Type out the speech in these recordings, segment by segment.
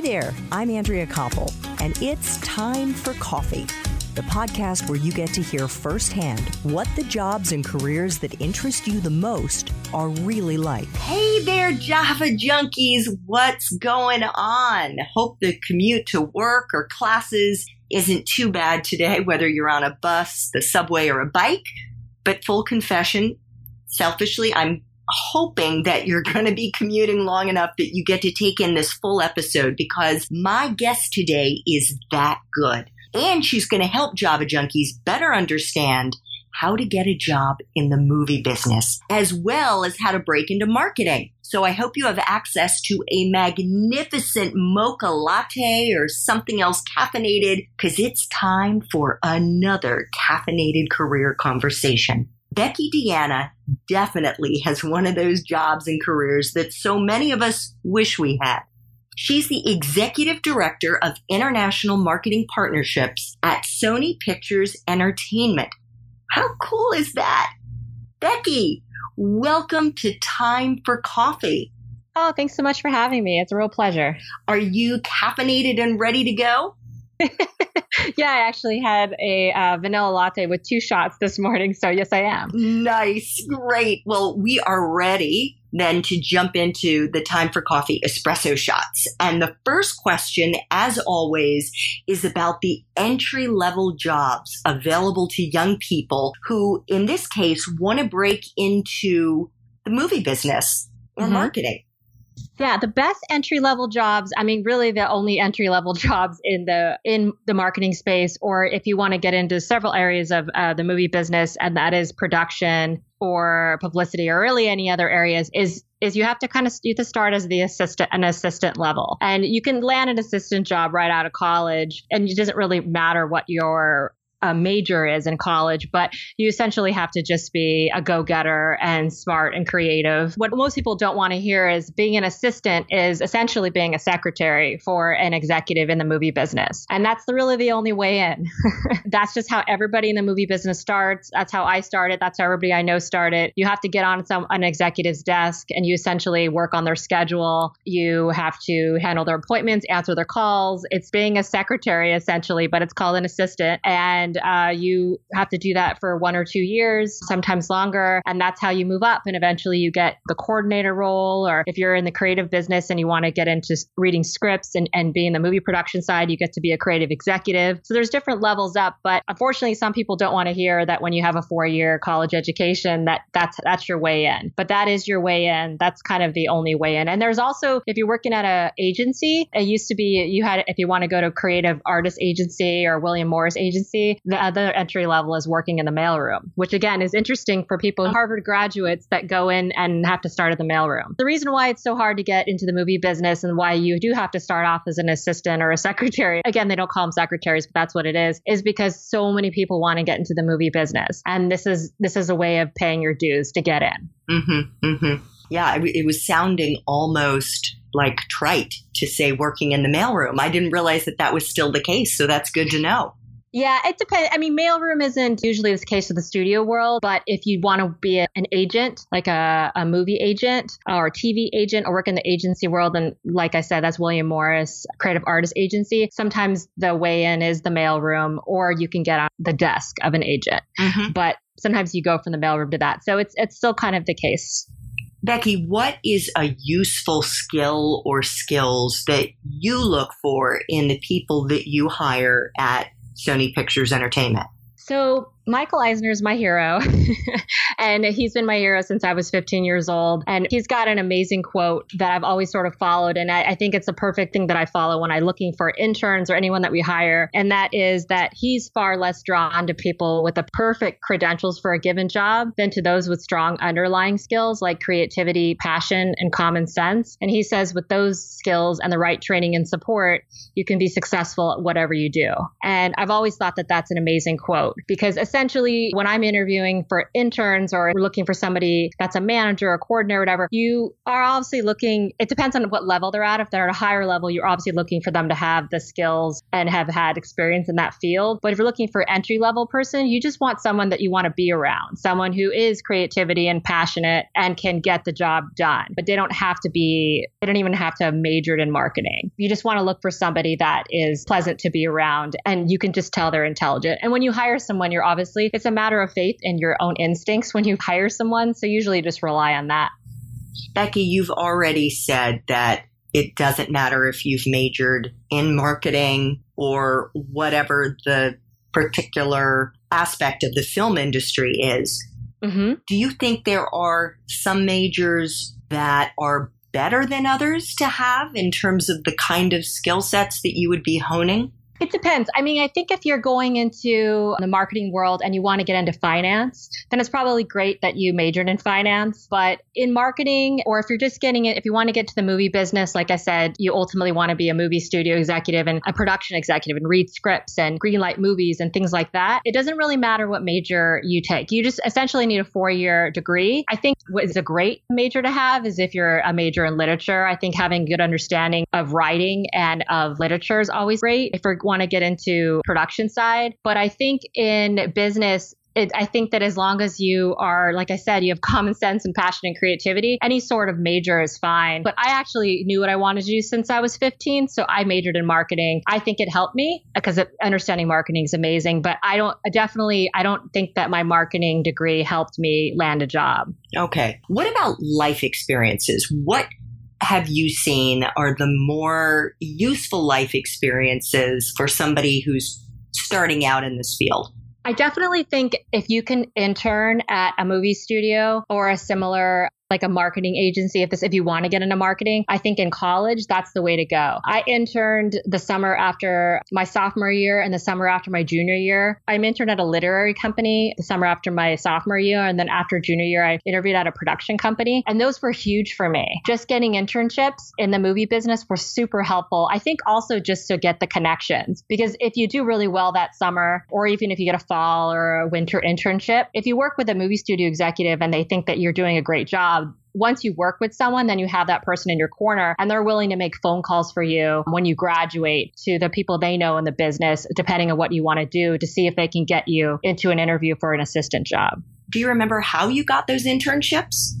Hi there, I'm Andrea Koppel, and it's time for coffee. The podcast where you get to hear firsthand what the jobs and careers that interest you the most are really like. Hey there, Java junkies. What's going on? Hope the commute to work or classes isn't too bad today, whether you're on a bus, the subway, or a bike. But full confession, selfishly, I'm hoping that you're going to be commuting long enough that you get to take in this full episode because my guest today is that good. And she's going to help Java junkies better understand how to get a job in the movie business, as well as how to break into marketing. So I hope you have access to a magnificent mocha latte or something else caffeinated, because it's time for another caffeinated career conversation. Becky D'Anna definitely has one of those jobs and careers that so many of us wish we had. She's the executive director of international marketing partnerships at Sony Pictures Entertainment. How cool is that? Becky, welcome to Time for Coffee. Oh, thanks so much for having me. It's a real pleasure. Are you caffeinated and ready to go? yeah, I actually had a uh, vanilla latte with two shots this morning. So, yes, I am. Nice. Great. Well, we are ready then to jump into the time for coffee espresso shots. And the first question, as always, is about the entry level jobs available to young people who, in this case, want to break into the movie business or mm-hmm. marketing. Yeah, the best entry level jobs, I mean really the only entry level jobs in the in the marketing space or if you want to get into several areas of uh, the movie business and that is production or publicity or really any other areas is is you have to kind of you to start as the assistant an assistant level. And you can land an assistant job right out of college and it doesn't really matter what your a major is in college, but you essentially have to just be a go getter and smart and creative. What most people don't want to hear is being an assistant is essentially being a secretary for an executive in the movie business. And that's really the only way in. that's just how everybody in the movie business starts. That's how I started. That's how everybody I know started. You have to get on some an executive's desk and you essentially work on their schedule. You have to handle their appointments, answer their calls. It's being a secretary essentially, but it's called an assistant. And and uh, you have to do that for one or two years, sometimes longer. And that's how you move up. And eventually you get the coordinator role. Or if you're in the creative business and you want to get into reading scripts and, and being the movie production side, you get to be a creative executive. So there's different levels up. But unfortunately, some people don't want to hear that when you have a four year college education, that that's, that's your way in. But that is your way in. That's kind of the only way in. And there's also, if you're working at a agency, it used to be you had, if you want to go to creative artist agency or William Morris agency, the other entry level is working in the mailroom, which again is interesting for people, Harvard graduates that go in and have to start at the mailroom. The reason why it's so hard to get into the movie business and why you do have to start off as an assistant or a secretary, again, they don't call them secretaries, but that's what it is, is because so many people want to get into the movie business. And this is, this is a way of paying your dues to get in. Mm-hmm, mm-hmm. Yeah, it, it was sounding almost like trite to say working in the mailroom. I didn't realize that that was still the case. So that's good to know. Yeah, it depends. I mean, mailroom isn't usually the case of the studio world, but if you want to be an agent, like a, a movie agent or a TV agent or work in the agency world, then like I said, that's William Morris Creative Artist Agency. Sometimes the way in is the mailroom, or you can get on the desk of an agent. Mm-hmm. But sometimes you go from the mailroom to that. So it's it's still kind of the case. Becky, what is a useful skill or skills that you look for in the people that you hire at Sony Pictures Entertainment? So Michael Eisner is my hero, and he's been my hero since I was 15 years old. And he's got an amazing quote that I've always sort of followed. And I, I, think it's a perfect thing that I follow when I'm looking for interns or anyone that we hire. And that is that he's far less drawn to people with the perfect credentials for a given job than to those with strong underlying skills like creativity, passion, and common sense. And he says, with those skills and the right training and support, you can be successful at whatever you do. And I've always thought that that's an amazing quote because essentially, essentially when I'm interviewing for interns or looking for somebody that's a manager or coordinator or whatever, you are obviously looking, it depends on what level they're at. If they're at a higher level, you're obviously looking for them to have the skills and have had experience in that field. But if you're looking for entry level person, you just want someone that you want to be around, someone who is creativity and passionate and can get the job done. But they don't have to be, they don't even have to have majored in marketing. You just want to look for somebody that is pleasant to be around and you can just tell they're intelligent. And when you hire someone, you're obviously, it's a matter of faith and your own instincts when you hire someone. So usually just rely on that. Becky, you've already said that it doesn't matter if you've majored in marketing or whatever the particular aspect of the film industry is. Mm-hmm. Do you think there are some majors that are better than others to have in terms of the kind of skill sets that you would be honing? It depends. I mean, I think if you're going into the marketing world and you want to get into finance, then it's probably great that you majored in finance. But in marketing, or if you're just getting it, if you want to get to the movie business, like I said, you ultimately want to be a movie studio executive and a production executive and read scripts and greenlight movies and things like that. It doesn't really matter what major you take. You just essentially need a four year degree. I think what is a great major to have is if you're a major in literature. I think having good understanding of writing and of literature is always great. If you're want to get into production side. But I think in business, it, I think that as long as you are, like I said, you have common sense and passion and creativity, any sort of major is fine. But I actually knew what I wanted to do since I was 15. So I majored in marketing. I think it helped me because understanding marketing is amazing. But I don't definitely, I don't think that my marketing degree helped me land a job. Okay. What about life experiences? What have you seen are the more useful life experiences for somebody who's starting out in this field? I definitely think if you can intern at a movie studio or a similar like a marketing agency if this if you want to get into marketing. I think in college that's the way to go. I interned the summer after my sophomore year and the summer after my junior year. I interned at a literary company the summer after my sophomore year and then after junior year i interviewed at a production company. And those were huge for me. Just getting internships in the movie business were super helpful. I think also just to get the connections because if you do really well that summer or even if you get a fall or a winter internship if you work with a movie studio executive and they think that you're doing a great job once you work with someone, then you have that person in your corner and they're willing to make phone calls for you when you graduate to the people they know in the business, depending on what you want to do to see if they can get you into an interview for an assistant job. Do you remember how you got those internships?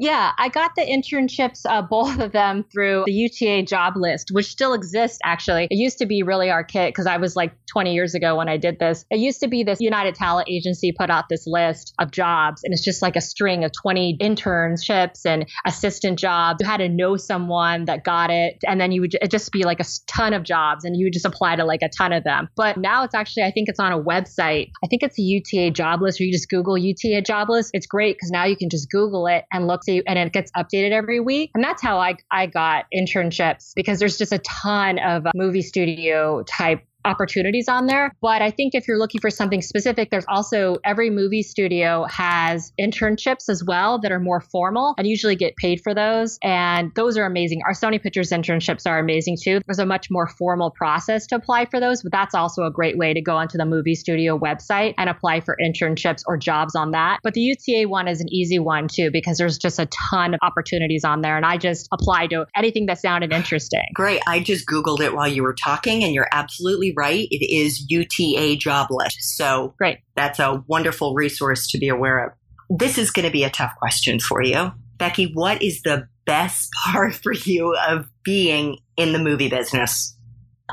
Yeah, I got the internships, uh, both of them through the UTA job list, which still exists actually. It used to be really archaic because I was like 20 years ago when I did this. It used to be this United Talent Agency put out this list of jobs, and it's just like a string of 20 internships and assistant jobs. You had to know someone that got it, and then you would just be like a ton of jobs, and you would just apply to like a ton of them. But now it's actually, I think it's on a website. I think it's a UTA job list, or you just Google UTA job list. It's great because now you can just Google it and look and it gets updated every week. And that's how I, I got internships because there's just a ton of uh, movie studio type opportunities on there. But I think if you're looking for something specific, there's also every movie studio has internships as well that are more formal and usually get paid for those. And those are amazing. Our Sony Pictures internships are amazing too. There's a much more formal process to apply for those, but that's also a great way to go onto the movie studio website and apply for internships or jobs on that. But the UTA one is an easy one too because there's just a ton of opportunities on there. And I just apply to anything that sounded interesting. Great. I just Googled it while you were talking and you're absolutely right. It is UTA job list. So Great. that's a wonderful resource to be aware of. This is going to be a tough question for you. Becky, what is the best part for you of being in the movie business?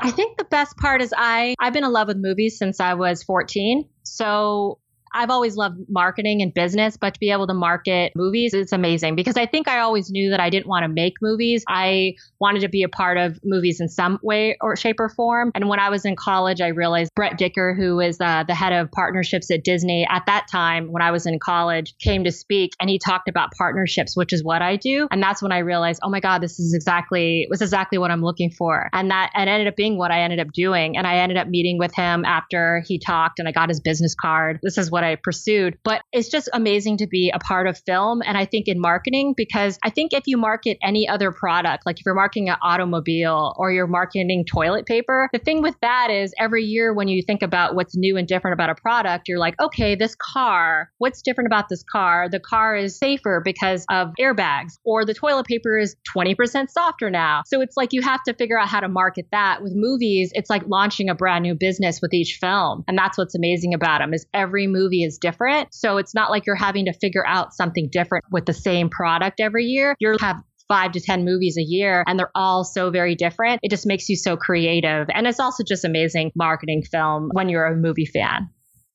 I think the best part is I I've been in love with movies since I was 14. So I've always loved marketing and business, but to be able to market movies, it's amazing because I think I always knew that I didn't want to make movies. I wanted to be a part of movies in some way or shape or form. And when I was in college, I realized Brett Dicker, who is uh, the head of partnerships at Disney at that time when I was in college, came to speak and he talked about partnerships, which is what I do. And that's when I realized, oh my God, this is exactly was exactly what I'm looking for. And that and ended up being what I ended up doing. And I ended up meeting with him after he talked and I got his business card. This is what I pursued. But it's just amazing to be a part of film. And I think in marketing, because I think if you market any other product, like if you're marketing an automobile or you're marketing toilet paper, the thing with that is every year when you think about what's new and different about a product, you're like, okay, this car, what's different about this car? The car is safer because of airbags, or the toilet paper is 20% softer now. So it's like you have to figure out how to market that. With movies, it's like launching a brand new business with each film. And that's what's amazing about them is every movie is different. So it's not like you're having to figure out something different with the same product every year. You have five to 10 movies a year and they're all so very different. It just makes you so creative. And it's also just amazing marketing film when you're a movie fan.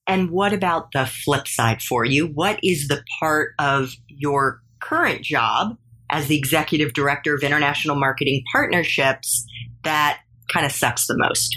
And what about the flip side for you? What is the part of your current job as the executive director of international marketing partnerships that kind of sucks the most?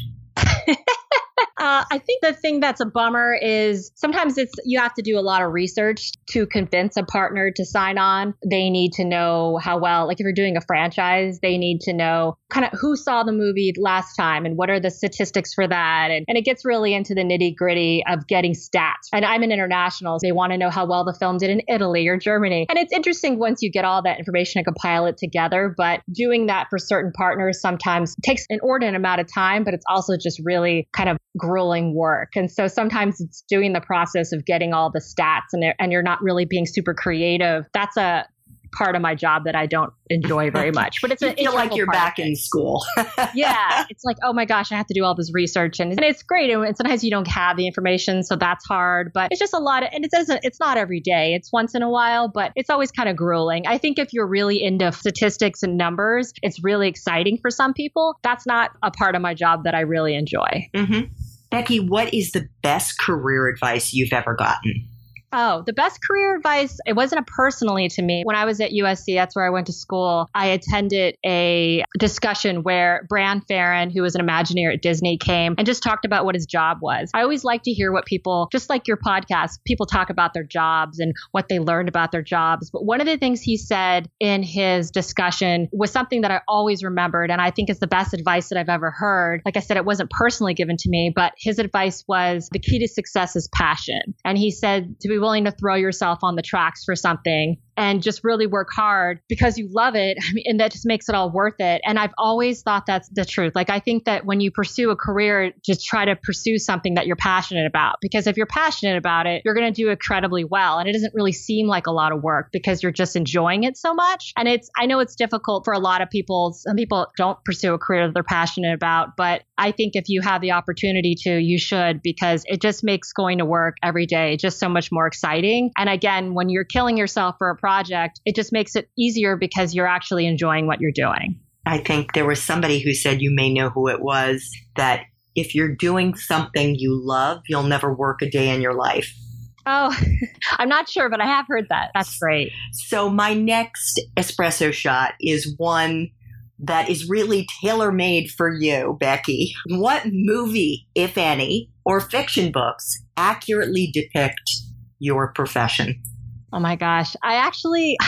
Uh, I think the thing that's a bummer is sometimes it's you have to do a lot of research to convince a partner to sign on. They need to know how well, like if you're doing a franchise, they need to know kind of who saw the movie last time and what are the statistics for that. And, and it gets really into the nitty gritty of getting stats. And I'm an international. So they want to know how well the film did in Italy or Germany. And it's interesting once you get all that information and compile it together. But doing that for certain partners sometimes takes an inordinate amount of time, but it's also just really kind of grueling work. And so sometimes it's doing the process of getting all the stats and, and you're not really being super creative. That's a part of my job that I don't enjoy very much. But it's a, feel like you're back in school. yeah, it's like oh my gosh, I have to do all this research, and, and it's great. And sometimes you don't have the information, so that's hard. But it's just a lot of, and it doesn't. It's not every day. It's once in a while, but it's always kind of grueling. I think if you're really into statistics and numbers, it's really exciting for some people. That's not a part of my job that I really enjoy. Mm-hmm. Becky, what is the best career advice you've ever gotten? Oh, the best career advice, it wasn't a personally to me. When I was at USC, that's where I went to school, I attended a discussion where Bran Ferren, who was an Imagineer at Disney, came and just talked about what his job was. I always like to hear what people, just like your podcast, people talk about their jobs and what they learned about their jobs. But one of the things he said in his discussion was something that I always remembered. And I think is the best advice that I've ever heard. Like I said, it wasn't personally given to me, but his advice was the key to success is passion. And he said to be willing to throw yourself on the tracks for something and just really work hard because you love it. I mean, and that just makes it all worth it. And I've always thought that's the truth. Like, I think that when you pursue a career, just try to pursue something that you're passionate about. Because if you're passionate about it, you're going to do incredibly well. And it doesn't really seem like a lot of work because you're just enjoying it so much. And it's, I know it's difficult for a lot of people. Some people don't pursue a career that they're passionate about. But I think if you have the opportunity to, you should because it just makes going to work every day just so much more exciting. And again, when you're killing yourself for a project, it just makes it easier because you're actually enjoying what you're doing. I think there was somebody who said, you may know who it was, that if you're doing something you love, you'll never work a day in your life. Oh, I'm not sure, but I have heard that. That's great. So, my next espresso shot is one that is really tailor made for you, Becky. What movie, if any, or fiction books accurately depict your profession? Oh my gosh. I actually.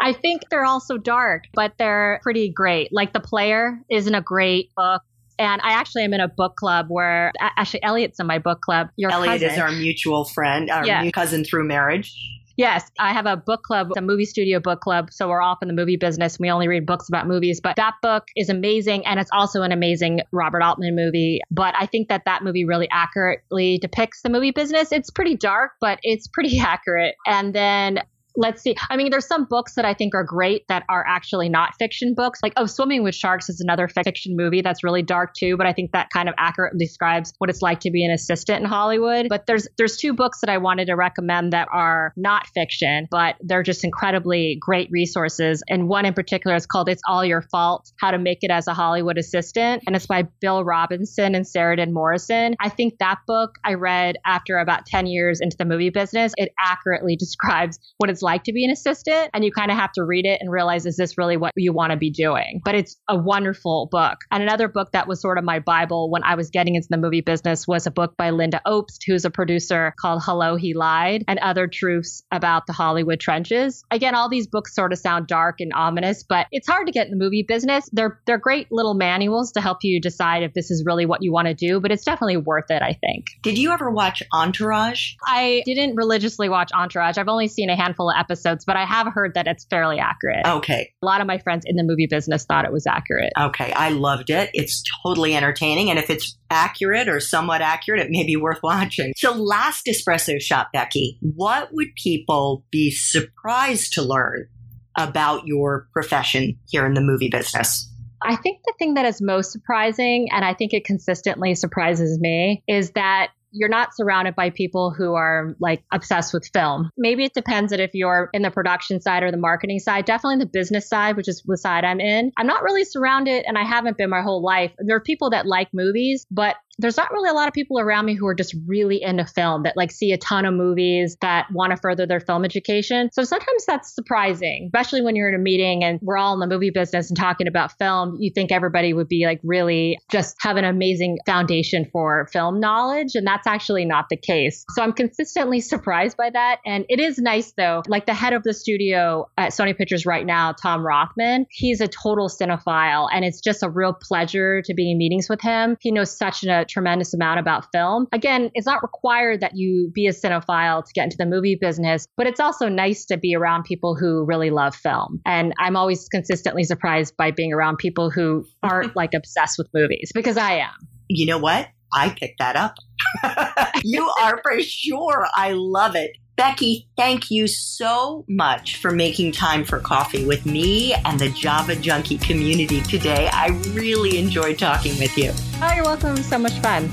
I think they're also dark, but they're pretty great. Like The Player isn't a great book. And I actually am in a book club where actually Elliot's in my book club. Your Elliot cousin. is our mutual friend, our yeah. cousin through marriage. Yes, I have a book club, a movie studio book club. So we're off in the movie business. We only read books about movies, but that book is amazing. And it's also an amazing Robert Altman movie. But I think that that movie really accurately depicts the movie business. It's pretty dark, but it's pretty accurate. And then let's see. I mean, there's some books that I think are great that are actually not fiction books. Like, oh, Swimming with Sharks is another fiction movie that's really dark too, but I think that kind of accurately describes what it's like to be an assistant in Hollywood. But there's there's two books that I wanted to recommend that are not fiction, but they're just incredibly great resources. And one in particular is called It's All Your Fault: How to Make It as a Hollywood Assistant, and it's by Bill Robinson and Ceridwen Morrison. I think that book I read after about 10 years into the movie business. It accurately describes what it's like to be an assistant. And you kind of have to read it and realize, is this really what you want to be doing? But it's a wonderful book. And another book that was sort of my Bible when I was getting into the movie business was a book by Lynda Obst, who's a producer called Hello, He Lied and Other Truths About the Hollywood Trenches. Again, all these books sort of sound dark and ominous, but it's hard to get in the movie business. They're, they're great little manuals to help you decide if this is really what you want to do, but it's definitely worth it, I think. Did you ever watch Entourage? I didn't religiously watch Entourage. I've only seen a handful of episodes, but I have heard that it's fairly accurate. Okay. A lot of my friends in the movie business thought it was accurate. Okay. I loved it. It's totally entertaining. And if it's accurate or somewhat accurate, it may be worth watching. So, last espresso shot, Becky, what would people be surprised to learn about your profession here in the movie business? I think the thing that is most surprising, and I think it consistently surprises me, is that you're not surrounded by people who are like obsessed with film. Maybe it depends that if you're in the production side or the marketing side, definitely the business side, which is the side I'm in. I'm not really surrounded and I haven't been my whole life. There are people that like movies, but there's not really a lot of people around me who are just really into film that like see a ton of movies that want to further their film education. So sometimes that's surprising, especially when you're in a meeting and we're all in the movie business and talking about film. You think everybody would be like really just have an amazing foundation for film knowledge. And that's actually not the case. So I'm consistently surprised by that. And it is nice though. Like the head of the studio at Sony Pictures right now, Tom Rothman, he's a total cinephile. And it's just a real pleasure to be in meetings with him. He knows such an tremendous amount about film. Again, it's not required that you be a cinephile to get into the movie business, but it's also nice to be around people who really love film. And I'm always consistently surprised by being around people who aren't like obsessed with movies because I am. You know what? I picked that up. you are for sure. I love it. Becky, thank you so much for making time for coffee with me and the Java Junkie community today. I really enjoyed talking with you. Oh, you're welcome. So much fun.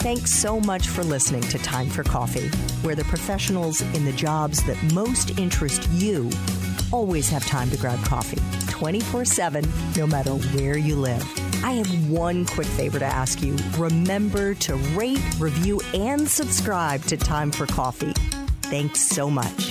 Thanks so much for listening to Time for Coffee, where the professionals in the jobs that most interest you always have time to grab coffee 24 7, no matter where you live. I have one quick favor to ask you. Remember to rate, review, and subscribe to Time for Coffee. Thanks so much.